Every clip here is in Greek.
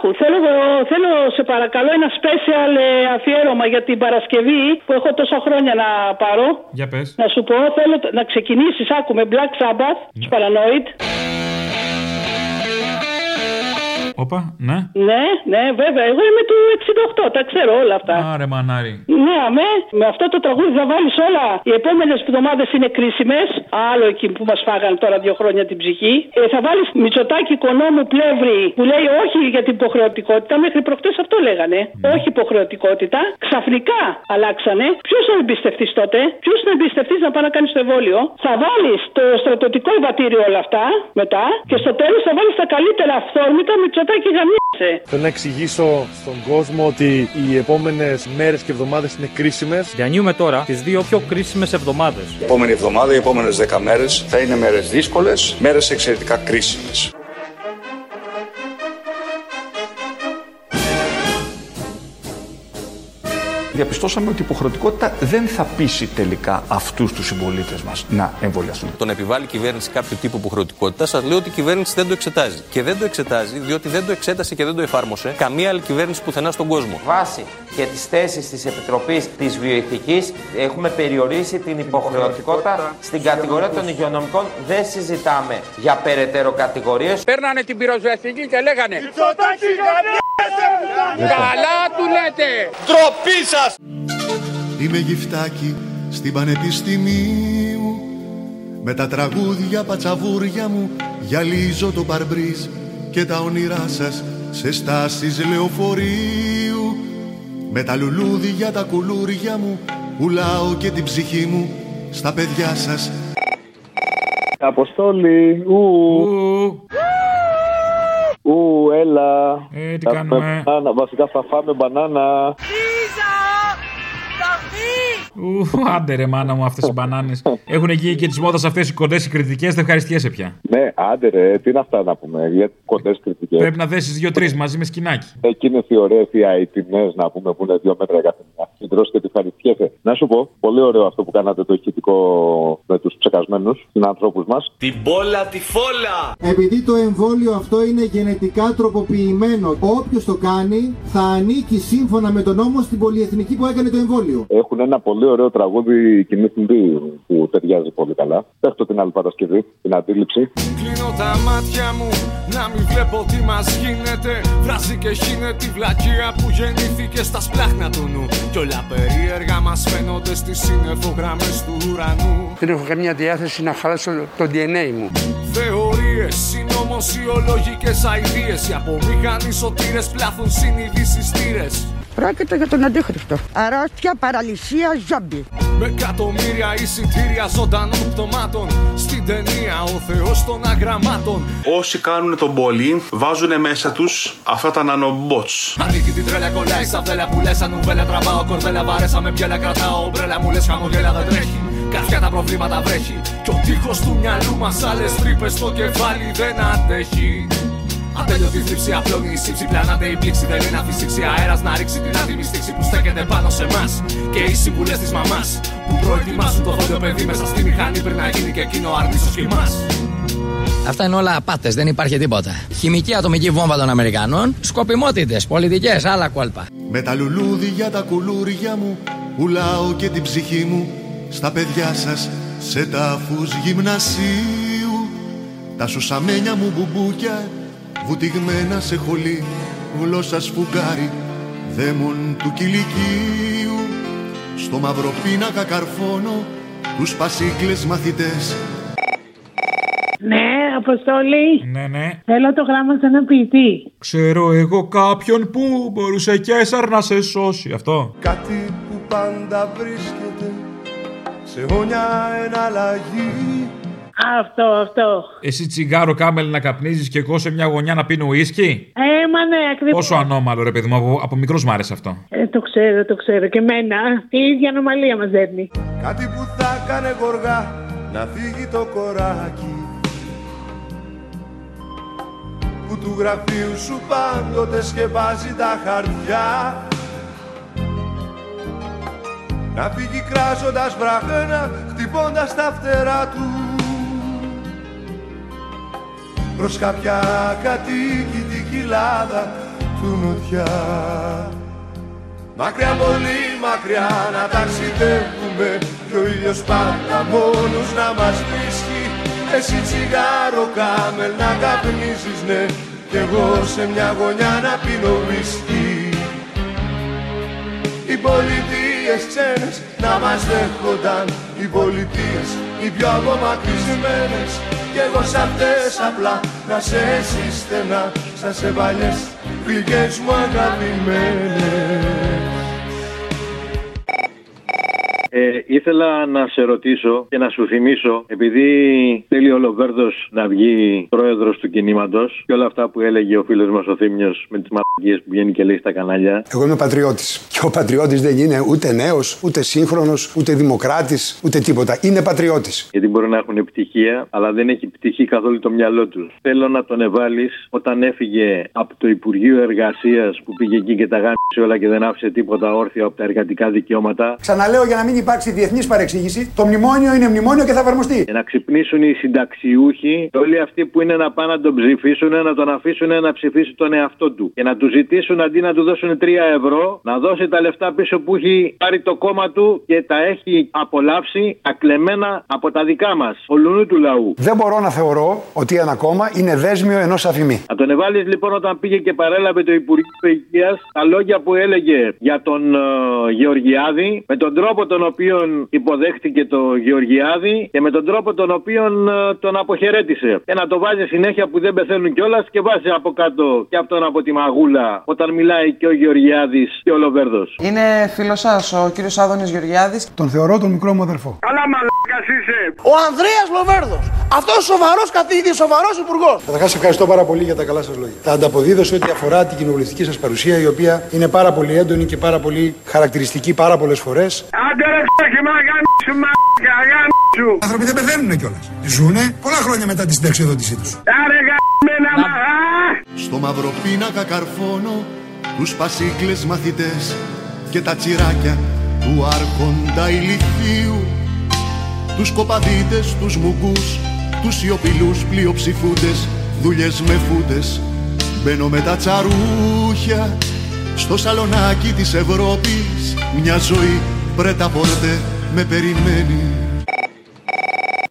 άκου, θέλω, θέλω σε παρακαλώ ένα special ε, αφιέρωμα για την Παρασκευή που έχω τόσα χρόνια να πάρω. Για πες. Να σου πω, θέλω να ξεκινήσεις, άκου με Black Sabbath, του Paranoid. Όπα, ναι. Ναι, ναι, βέβαια. Εγώ είμαι του 68, τα ξέρω όλα αυτά. Άρε μανάρι. Ναι, αμέ, με αυτό το τραγούδι θα βάλεις όλα. Οι επόμενες εβδομάδες είναι κρίσιμες. Άλλο εκεί που μας φάγανε τώρα δύο χρόνια την ψυχή. Ε, θα βάλεις Μητσοτάκι κονόμου πλεύρη που λέει όχι για την υποχρεωτικότητα. Μέχρι προχτές αυτό λέγανε. Όχι υποχρεωτικότητα. Ξαφνικά αλλάξανε. Ποιος θα εμπιστευτείς τότε, Ποιος θα εμπιστευτείς να πάει να κάνει το εμβόλιο; Θα βάλεις το στρατιωτικό ευατήριο όλα αυτά μετά και στο τέλος θα βάλεις τα καλύτερα αυθόρμητα Μητσοτάκι γαμιάσαι. Θέλω να εξηγήσω στον κόσμο ότι οι επόμενες μέρες και εβδομάδες είναι κρίσιμες. Διανύουμε τώρα τις δύο πιο κρίσιμες εβδομάδες. Η επόμενη εβδομάδα, οι επόμενες 10 μέρες θα είναι μέρες δύσκολες, μέρες εξαιρετικά κρίσιμες. Διαπιστώσαμε ότι η υποχρεωτικότητα δεν θα πείσει τελικά αυτούς τους συμπολίτες μας να εμβολιαστούν. Τον επιβάλλει η κυβέρνηση κάποιο τύπο υποχρεωτικότητας, σας λέω ότι η κυβέρνηση δεν το εξετάζει. Και δεν το εξετάζει διότι δεν το εξέτασε και δεν το εφάρμοσε καμία άλλη κυβέρνηση πουθενά στον κόσμο. Βάσει και τις θέσεις της Επιτροπής της Βιοειθικής, έχουμε περιορίσει την υποχρεωτικότητα στην κατηγορία των υγειονομικών. Δεν συζητάμε για περαιτέρω κατηγορίες. Παίρνανε την πυροσβεστική και λέγανε Καλά του λέτε! Τροπή σας! Είμαι γυφτάκι στην πανεπιστημίου Με τα τραγούδια πατσαβούρια μου Γυαλίζω το παρμπρίζ Και τα όνειρά σας σε στάσεις λεωφορείου Με τα λουλούδια τα κουλούρια μου Πουλάω και την ψυχή μου Στα παιδιά σας Αποστόλη, ου. Ου, έλα. Ε, τι Θα κάνουμε; φάμε μπανάνα. Βασικά θα φάμε μπανάνα. Ου, άντε ρε μάνα μου αυτές οι μπανάνες. Έχουν εκεί και τις μόδες αυτές οι κοντές οι κριτικές, δεν ευχαριστιέσαι πια. Ναι, άντε ρε, τι είναι αυτά να πούμε. Για κοντές κριτικές. Πρέπει να δέσεις δύο-τρεις μαζί με σκινάκι. Εκείνες οι ωραίες οι αιτινές να πούμε που είναι δύο μέτρα η καθεμιά. Συντρώσει και τη ευχαριστιέσαι. Να σου πω, πολύ ωραίο αυτό που κάνατε το ηχητικό με τους ψεκασμένους συνανθρώπου μας. Την μπόλα τη φόλα! Επειδή το εμβόλιο αυτό είναι γενετικά τροποποιημένο, όποιος το κάνει θα ανήκει σύμφωνα με τον νόμο στην πολυεθνική που έκανε το εμβόλιο. Έχουν ένα πολύ ωραίο τραγούδι κοινή θυμπή που ταιριάζει πολύ καλά. Πέφτω την άλλη Παρασκευή, την αντίληψη. Κλείνω τα μάτια μου να μην βλέπω τι μας γίνεται. Βράζει και χύνε τη βλακεία που γεννήθηκε στα σπλάχνα του νου. Κι όλα περίεργα μας φαίνονται στις συννεφογραμμές του ουρανού. Δεν έχω καμία διάθεση να χαλάσω το DNA μου. Θεωρίες, συνωμοσιολογικές αηδίες Οι απομηχανοί σωτήρες πλάθουν συνειδήσεις στήρες Πρόκειται για τον αντίχριστο. Αρρώστια, παραλυσία, ζόμπι. Με εκατομμύρια εισιτήρια ζωντανών πτωμάτων Στην ταινία ο Θεός των αγραμμάτων Όσοι κάνουν τον πόλη βάζουν μέσα τους αυτά τα νανομπότς. Ανοίγει την τρέλα κολλάει σαν φέλα που λες σαν νουβέλα τραβάω Κορδέλα βαρέσα με πιέλα κρατάω Ομπρέλα μου λες χαμογέλα δεν τρέχει Καρφιά τα προβλήματα βρέχει Κι ο τείχος του μυαλού μας άλλες τρύπες στο κεφάλι δεν αντέχει Ατέλειωτη θλίψη, απλώνει η σύψη. Πλανάται η πλήξη. Δεν είναι να φυσήξει αέρας να ρίξει την άτιμη στήξη που στέκεται πάνω σε εμά. Και οι συμβουλές της μαμάς που προετοιμάζουν το δόντιο παιδί μέσα στη μηχανή πριν να γίνει και εκείνο αρνήσος κοιμάς. Αυτά είναι όλα απάτες, δεν υπάρχει τίποτα. Χημική ατομική βόμβα των Αμερικανών, σκοπιμότητες, πολιτικές, άλλα κόλπα. Με τα λουλούδια τα κουλούρια μου Πουλάω και την ψυχή μου Στα παιδιά σας σε τάφους γυμνασίου Τα σουσαμένια μου μπουμπούκια Βουτυγμένα σε χολή Γλώσσα σφουγγάρι Δαίμον του κηλικίου Στο μαύρο πίνακα καρφώνω Τους πασίκλες μαθητές Ναι, Αποστόλη. Ναι, ναι. Θέλω το γράμμα σε ένα ποιητή. Ξέρω εγώ κάποιον που μπορούσε και εσάρ να σε σώσει. Αυτό. Κάτι που πάντα βρίσκεται Σε όνια εναλλαγή Αυτό, αυτό. Εσύ τσιγάρο κάμελ να καπνίζεις και εγώ σε μια γωνιά να πίνω ουίσκι; Ε, μα ναι, ακριβώς. Πόσο ανώμαλο ρε παιδί μου, από, από μικρός μ' άρεσε αυτό. Ε, το ξέρω, το ξέρω. Και εμένα. Η ίδια ανομαλία μα δέρνει. Κάτι που θα κάνε γοργά Να φύγει το κοράκι Που του γραφείου σου πάντοτε σκεπάζει τα χαρτιά Να φύγει κράζοντας βραχένα Χτυπώντας τα φτερά του Προς κάποια κατοίκητη κοιλάδα του νοτιά. Μακριά πολύ μακριά να ταξιδεύουμε Κι ο ήλιος πάντα μόνος να μας βρίσκει. Εσύ τσιγάρο κάμελ να καπνίζεις ναι Κι εγώ σε μια γωνιά να πίνω whisky. Οι πολιτείες ξένες να μας δέχονταν Οι πολιτείες οι πιο απομακρυσμένες Κι εγώ σ' αυτές απλά να σε εσύ στενά Σαν σε παλιές πληγές μου αγαπημένες Ε, ήθελα να σε ρωτήσω και να σου θυμίσω, επειδή θέλει ο Λοβέρδος να βγει πρόεδρος του κινήματος και όλα αυτά που έλεγε ο φίλος μας ο Θήμιος με τις μαλακίες που βγαίνει και λέει στα κανάλια. Εγώ είμαι πατριώτης. Και ο πατριώτης δεν είναι ούτε νέος, ούτε σύγχρονος, ούτε δημοκράτης, ούτε τίποτα. Είναι πατριώτης. Γιατί μπορεί να έχουν πτυχία, αλλά δεν έχει πτυχή καθόλου το μυαλό τους. Θέλω να τον εβάλεις όταν έφυγε από το Υπουργείο Εργασίας που πήγε εκεί και τα γάμισε όλα και δεν άφησε τίποτα όρθιο από τα εργατικά δικαιώματα. Ξαναλέω για να μην υπάρξει διεθνής παρεξήγηση, το μνημόνιο είναι μνημόνιο και θα εφαρμοστεί. Και να ξυπνήσουν οι συνταξιούχοι, όλοι αυτοί που είναι να πάνε να τον ψηφίσουν, να τον αφήσουν να ψηφίσει τον εαυτό του. Και να τους ζητήσουν αντί να του δώσουν 3 ευρώ, να δώσει τα λεφτά πίσω που έχει πάρει το κόμμα του και τα έχει απολαύσει ακλεμμένα από τα δικά μας, ολουνού του λαού. Δεν μπορώ να θεωρώ ότι ένα κόμμα είναι δέσμιο ενός αφημί. Να τον εβάλεις λοιπόν όταν πήγε και παρέλαβε το Υπουργείο Υγείας τα λόγια που έλεγε για τον ε, Γεωργιάδη, με τον τρόπο τον οποίο υποδέχτηκε το Γεωργιάδη και με τον τρόπο τον οποίο ε, τον αποχαιρέτησε. Και να το βάζει συνέχεια που δεν πεθαίνουν κιόλας και βάζει από κάτω και αυτόν από τη μαγούλα όταν μιλάει και ο Γεωργιάδης και ο Λοβέρδος. Είναι φίλος σας ο κύριος Άδωνης Γεωργιάδης; Τον θεωρώ τον μικρό μου αδερφό. Καλά μαλάκα είσαι. Ο Ανδρέας Λοβέρδος. Αυτός ο σοβαρός καθηγητής, σοβαρός υπουργός. Καταρχάς, ευχαριστώ πάρα πολύ για τα καλά σας λόγια. Θα ανταποδίδω σε ό,τι αφορά την κοινοβουλευτική σας παρουσία, η οποία είναι πάρα πολύ έντονη και πάρα πολύ χαρακτηριστική πάρα πολλές φορές. Άντε ρε ξέχει μα γάμισου μαλάκα γάμισου. Οι άνθρωποι δεν πεθαίνουν κιόλας. Ζούνε πολλά χρόνια μετά τη συνταξιοδότησή τους. Άρε γάμινα μα. Στο μαύρο πίνακα καρφώνω τους πασίκλες μαθητές και τα τσιράκια του άρχοντα ηλικίου τους κοπαδίτες, τους μουγκούς, τους σιωπηλούς πλειοψηφούντες δουλειές με φούτες μπαίνω με τα τσαρούχια στο σαλονάκι της Ευρώπης μια ζωή πρέτα πορτέ με περιμένει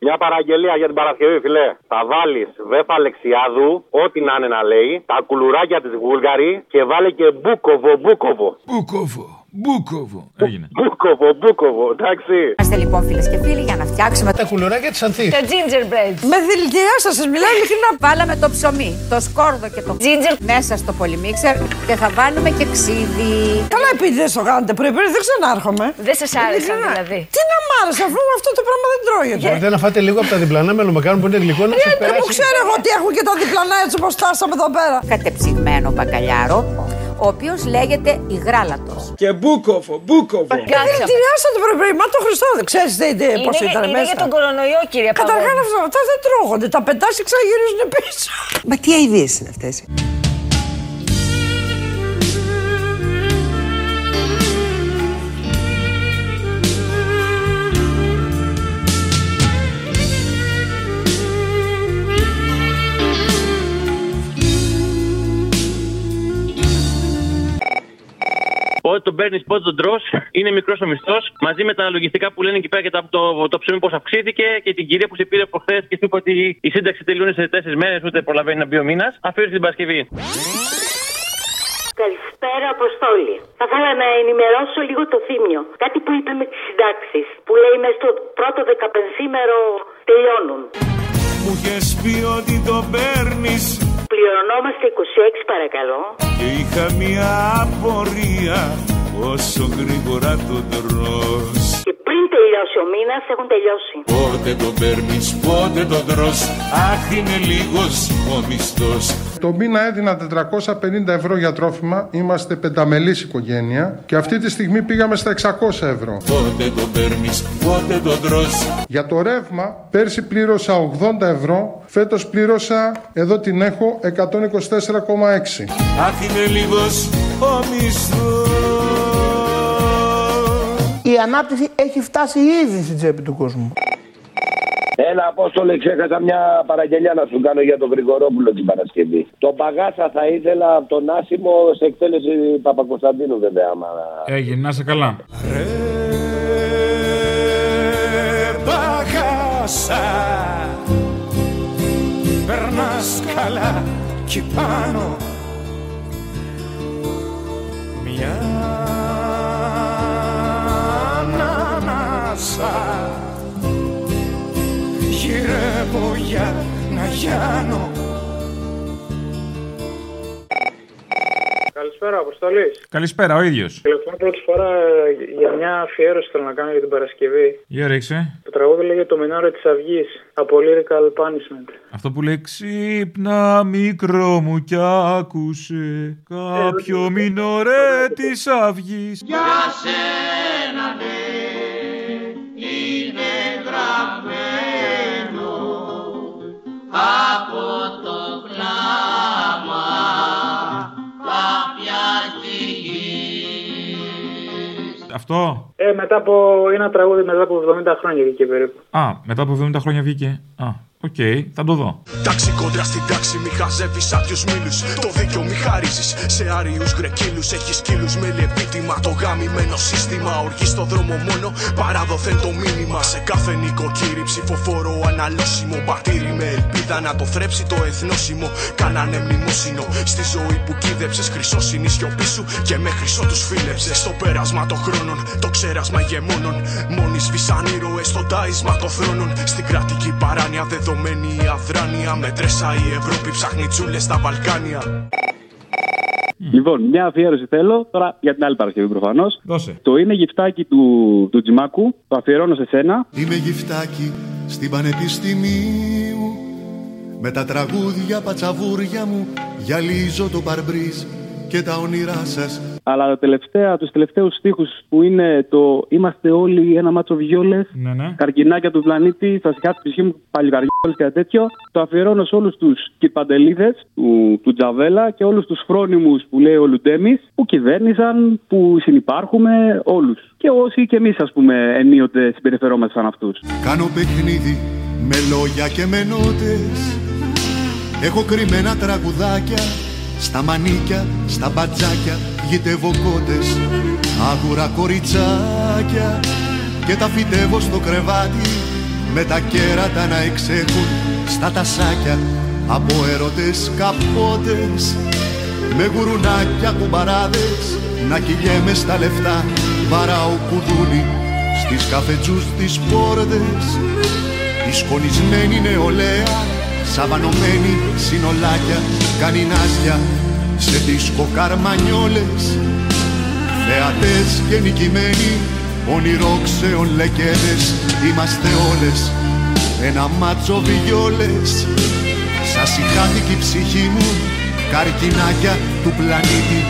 Μια παραγγελία για την Παρασκευή, φιλέ. Θα βάλεις βέφα Αλεξιάδου, ό,τι να είναι να λέει, τα κουλουράκια της Βούλγαρη και βάλε και μπούκοβο, μπούκοβο. Μπούκοβο. Μπούκοβο. Έγινε. Μπούκοβο, μπούκοβο, εντάξει. Είμαστε λοιπόν φίλες και φίλοι για να φτιάξουμε Τα κουλουράκια τη Ανθή. τα gingerbread. Με δηλητηριά σας, σας μιλάω ειλικρινά. Βάλαμε το ψωμί, το σκόρδο και το ginger μέσα στο πολυμίξερ και θα βάλουμε και ξύδι. Καλά, επειδή δεν το κάνετε πριν, δεν ξανάρχομαι. Δεν σας άρεσαν δηλαδή. Τι να μ' άρεσε, αφού αυτό το πράγμα δεν τρώγεται. Μπορείτε να φάτε λίγο από τα διπλανά με λομεκάνο που είναι γλυκό να σας Ε, δεν μου περάσει. ξέρω εγώ τι έχουν και τα διπλανά έτσι όπως φτάσαμε εδώ πέρα. Κατεψυγμένο μπακαλιάρο, ο οποίος λέγεται υγράλατο. Και μπούκοβο, μπούκοβο. Ε, δηλητηριάσατε το πρωί, μα το Χριστό, δεν ξέρεις πώς ήταν είναι μέσα. για τον κορονοϊό, κύριε Καταρχάς Παπαδόπουλο. αυτά δεν τρώγονται. Τα πετάς και ξαναγυρίζουν πίσω. Μα τι αειδίε είναι αυτές. Πότε τον παίρνεις, πότε τον τρώ, είναι μικρός ο μισθός. Μαζί με τα λογιστικά που λένε εκεί πέρα και τα- το, το, ψωμί πώς αυξήθηκε και την κυρία που σε πήρε προχθές και σου είπε ότι η σύνταξη τελειώνει σε τέσσερις μέρες, ούτε προλαβαίνει να μπει ο μήνας. Αφήνεις την Παρασκευή. Καλησπέρα, Αποστόλη. Θα ήθελα να ενημερώσω λίγο το θύμιο. Κάτι που είπε με τι συντάξει. Που λέει μέσα στο πρώτο δεκαπενθήμερο τελειώνουν. Μου είχες πει ότι το παίρνεις Πληρωνόμαστε 26 παρακαλώ. Και είχα μια απορία Όσο γρήγορα το τρως Και πριν τελειώσει ο μήνα έχουν τελειώσει. Πότε το παίρνεις, πότε το τρως Αχ είναι λίγος ο μισθός Το μήνα έδινα 450 ευρώ για τρόφιμα. Είμαστε πενταμελής οικογένεια. Και αυτή τη στιγμή πήγαμε στα 600 ευρώ. Πότε το παίρνεις, πότε το τρως Για το ρεύμα, πέρσι πλήρωσα 80 ευρώ. Φέτος πλήρωσα, εδώ την έχω, 124,6. Αχ είναι λίγος ο μισθός Η ανάπτυξη έχει φτάσει ήδη στην τσέπη του κόσμου. Έλα, Απόστολε, ξέχασα μια παραγγελιά να σου κάνω για τον Γρηγορόπουλο την Παρασκευή. Το παγάσα θα ήθελα από τον Άσιμο σε εκτέλεση Παπακοσταντίνου, βέβαια. Άμα... Έγινε, να είσαι καλά. Παγάσα Περνάς καλά κι πάνω ανάσα Γυρεύω για να γιάνω Καλησπέρα, Αποστολή. Καλησπέρα, ο ίδιος. Τηλεφωνώ πρώτη φορά για μια αφιέρωση θέλω να κάνω για την Παρασκευή. Για ρίξε. Το τραγούδι λέγεται Το Μινόρο της Αυγής από Lyrical Punishment. Αυτό που λέει ξύπνα μικρό μου κι άκουσε κάποιο μινορέ της αυγής. Για σένα ναι είναι γραμμένο από το κλάμα κάποια στιγμής. Αυτό; Ε, μετά από ένα τραγούδι μετά από 70 χρόνια εκεί περίπου. Α, μετά από 70 χρόνια βγήκε. Α, οκ, θα το δω. Τάξη κόντρα στην τάξη, μη χαζεύεις άδειους μήλου. Το δίκιο μη χαρίζεις σε άριους γκρεκίλου. Έχεις σκύλους με λεπίτημα. Το γαμημένο σύστημα. Οργή στο δρόμο μόνο, παράδοθεν το μήνυμα. Σε κάθε νοικοκύρη ψηφοφόρο αναλώσιμο. Μπατήρι με ελπίδα να το θρέψει το εθνόσημο. Κάνανε μνημόσυνο στη ζωή που κίδεψες. Χρυσό είναι η σιωπή σου και με χρυσό τους φίλεψες. Στο πέρασμα των χρόνων, το ξέρασμα ηγεμόνων. Μόνοι σβήσαν ήρωες στο τάισμα των θρόνων. Στην κρατική παράνοια δεδομένη η αδράνεια. Μετρέσα η Ευρώπη ψάχνει τσούλε στα Βαλκάνια. Λοιπόν, μια αφιέρωση θέλω τώρα για την άλλη Παρασκευή προφανώς. Δώσε. Το είναι γυφτάκι του, του Τζιμάκου. Το αφιερώνω σε σένα. Είμαι γυφτάκι στην πανεπιστημίου Με τα τραγούδια πατσαβούρια μου Γυαλίζω το παρμπρίζ και τα όνειρά σας. Αλλά τα τελευταία, τους τελευταίους στίχους που είναι το Είμαστε όλοι ένα μάτσο βιόλες Ναι, ναι. Καρκινάκια του πλανήτη, θα σκάσει τη ψυχή μου παλιγαριόλες και τέτοιο Το αφιερώνω σε όλους τους κυπαντελίδες του, του Τζαβέλα Και όλους τους φρόνιμους που λέει ο Λουντέμις Που κυβέρνησαν, που συνυπάρχουμε όλους. Και όσοι και εμείς ας πούμε ενίοτε συμπεριφερόμαστε σαν αυτούς. Κάνω παιχνίδι με λόγια και με νότες. Έχω κρυμμένα τραγουδάκια Στα μανίκια, στα μπατζάκια Γητεύω κότες Άκουρα κοριτσάκια. Και τα φυτεύω στο κρεβάτι Με τα κέρατα να εξέχουν Στα τασάκια. Από έρωτες καπότες Με γουρουνάκια κουμπαράδες Να κυλιέμαι στα λεφτά. Βαράω κουδούνι Στις καφετζούς τις πόρτες η σκονισμένη νεολαία Σαβανωμένη συνολάκια Κανινάζια Σε δίσκο καρμανιόλες. Θεατές και νικημένοι Ονειρόξεων λεκέδες Είμαστε όλες Ένα μάτσο βιόλες. Σας η ψυχή μου Καρκινάκια του πλανήτη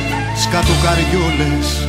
Σκατοκαριόλες